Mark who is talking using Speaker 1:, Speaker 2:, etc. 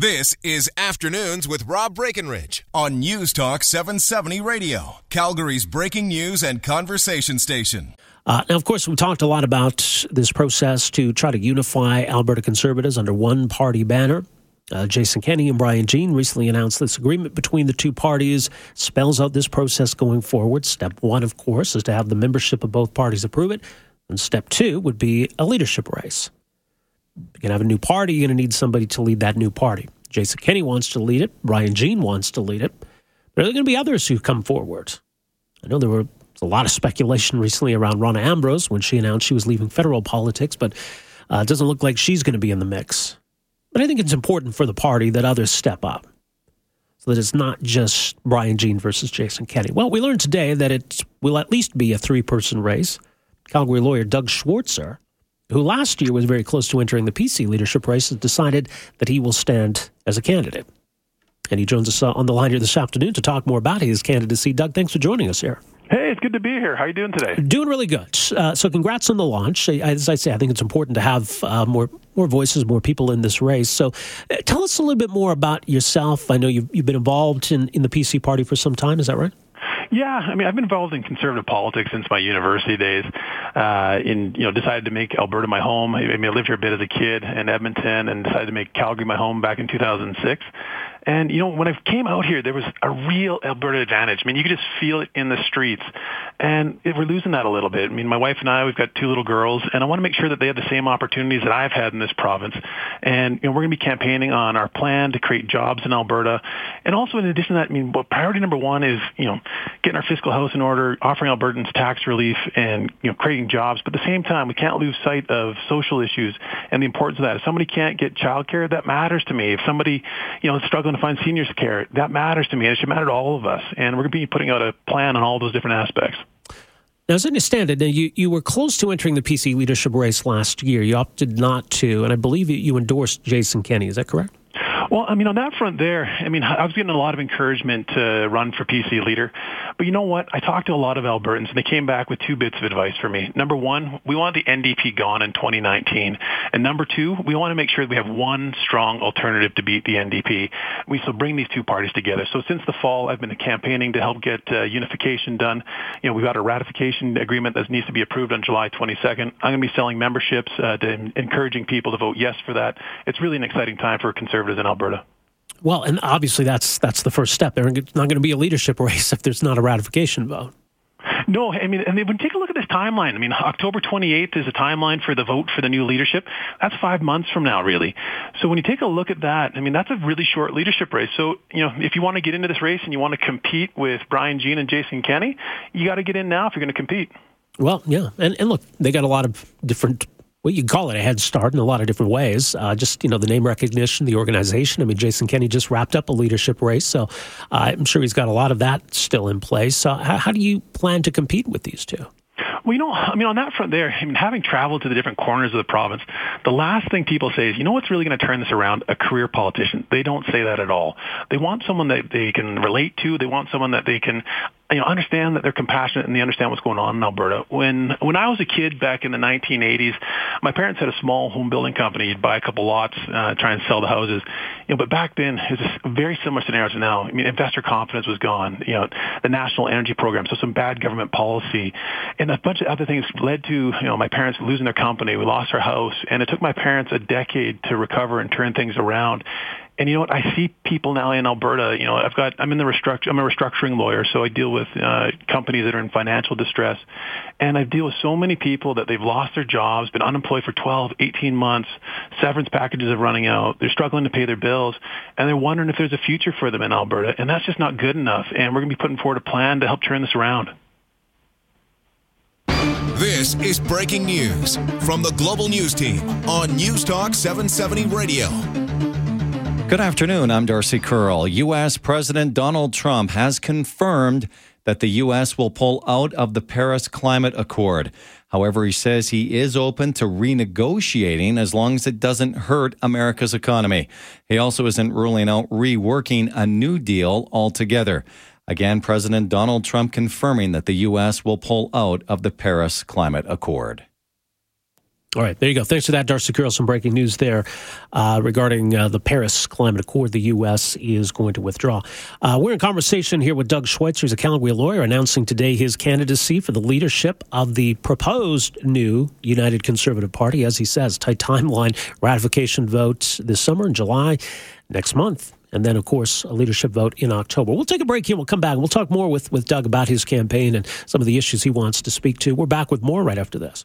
Speaker 1: This is Afternoons with Rob Breckenridge on News Talk 770 Radio, Calgary's breaking news and conversation station.
Speaker 2: Uh, now, of course, we talked a lot about this process to try to unify Alberta Conservatives under one party banner. Uh, Jason Kenney and Brian Jean recently announced this agreement between the two parties spells out this process going forward. Step one, of course, is to have the membership of both parties approve it. And step two would be a leadership race. You're going to have a new party, you're going to need somebody to lead that new party. Jason Kenney wants to lead it. Brian Jean wants to lead it. But are there going to be others who come forward? I know there were a lot of speculation recently around Rona Ambrose when she announced she was leaving federal politics, but uh, it doesn't look like she's going to be in the mix. But I think it's important for the party that others step up so that it's not just Brian Jean versus Jason Kenney. Well, we learned today that it will at least be a three person race. Calgary lawyer Doug Schweitzer who last year was very close to entering the PC leadership race, has decided that he will stand as a candidate. And he joins us uh, on the line here this afternoon to talk more about his candidacy. Doug, thanks for joining us here.
Speaker 3: Hey, it's good to be here. How are you doing today?
Speaker 2: Doing really good. Uh, so, congrats on the launch. As I say, I think it's important to have uh, more more voices, more people in this race. So, uh, tell us a little bit more about yourself. I know you've, you've been involved in, in the PC party for some time. Is that right?
Speaker 3: Yeah, I mean, I've been involved in conservative politics since my university days. Uh, in you know, decided to make Alberta my home. I mean, I lived here a bit as a kid in Edmonton, and decided to make Calgary my home back in 2006. And, you know, when I came out here, there was a real Alberta advantage. I mean, you could just feel it in the streets. And we're losing that a little bit. I mean, my wife and I, we've got two little girls, and I want to make sure that they have the same opportunities that I've had in this province. And, you know, we're going to be campaigning on our plan to create jobs in Alberta. And also, in addition to that, I mean, what priority number one is, you know, getting our fiscal house in order, offering Albertans tax relief, and, you know, creating jobs. But at the same time, we can't lose sight of social issues and the importance of that. If somebody can't get childcare, that matters to me. If somebody, you know, is struggling to find seniors care. That matters to me, and it should matter to all of us. And we're going to be putting out a plan on all those different aspects.
Speaker 2: Now, as I understand it, now you, you were close to entering the PC leadership race last year. You opted not to, and I believe you endorsed Jason Kenney. Is that correct?
Speaker 3: Well, I mean, on that front there, I mean, I was getting a lot of encouragement to run for PC leader. But you know what? I talked to a lot of Albertans, and they came back with two bits of advice for me. Number one, we want the NDP gone in 2019. And number two, we want to make sure that we have one strong alternative to beat the NDP. We so bring these two parties together. So since the fall, I've been campaigning to help get uh, unification done. You know, we've got a ratification agreement that needs to be approved on July 22nd. I'm going to be selling memberships uh, to encouraging people to vote yes for that. It's really an exciting time for conservatives in Alberta. Alberta.
Speaker 2: Well, and obviously that's that's the first step. There's not going to be a leadership race if there's not a ratification vote.
Speaker 3: No, I mean, and when take a look at this timeline, I mean, October 28th is a timeline for the vote for the new leadership. That's five months from now, really. So when you take a look at that, I mean, that's a really short leadership race. So, you know, if you want to get into this race and you want to compete with Brian Jean and Jason Kenney, you got to get in now if you're going to compete.
Speaker 2: Well, yeah, and and look, they got a lot of different well, you can call it a head start in a lot of different ways. Uh, just you know, the name recognition, the organization. I mean, Jason Kenney just wrapped up a leadership race, so uh, I'm sure he's got a lot of that still in place. So, how, how do you plan to compete with these two?
Speaker 3: Well, you know, I mean, on that front there, I mean, having traveled to the different corners of the province, the last thing people say is, you know what's really going to turn this around? A career politician. They don't say that at all. They want someone that they can relate to. They want someone that they can you know, understand that they're compassionate and they understand what's going on in Alberta. When when I was a kid back in the 1980s, my parents had a small home building company. You'd buy a couple lots, uh, try and sell the houses. You know, but back then it was a very similar scenario to now. I mean, investor confidence was gone. You know, the national energy program, so some bad government policy, and a bunch of other things led to you know my parents losing their company. We lost our house, and it took my parents a decade to recover and turn things around and you know what? I see people now in Alberta. You know, I've got I'm in the restructure. I'm a restructuring lawyer, so I deal with uh, companies that are in financial distress, and I deal with so many people that they've lost their jobs, been unemployed for 12, 18 months, severance packages are running out, they're struggling to pay their bills, and they're wondering if there's a future for them in Alberta, and that's just not good enough. And we're going to be putting forward a plan to help turn this around.
Speaker 1: This is breaking news from the Global News Team on News Talk 770 Radio.
Speaker 4: Good afternoon. I'm Darcy Curl. U.S. President Donald Trump has confirmed that the U.S. will pull out of the Paris Climate Accord. However, he says he is open to renegotiating as long as it doesn't hurt America's economy. He also isn't ruling out reworking a new deal altogether. Again, President Donald Trump confirming that the U.S. will pull out of the Paris Climate Accord.
Speaker 2: All right, there you go. Thanks for that, Darcy Curl. Some breaking news there uh, regarding uh, the Paris Climate Accord. The U.S. is going to withdraw. Uh, we're in conversation here with Doug Schweitzer. He's a Calgary lawyer announcing today his candidacy for the leadership of the proposed new United Conservative Party. As he says, tight timeline, ratification vote this summer in July, next month. And then, of course, a leadership vote in October. We'll take a break here. We'll come back. We'll talk more with, with Doug about his campaign and some of the issues he wants to speak to. We're back with more right after this.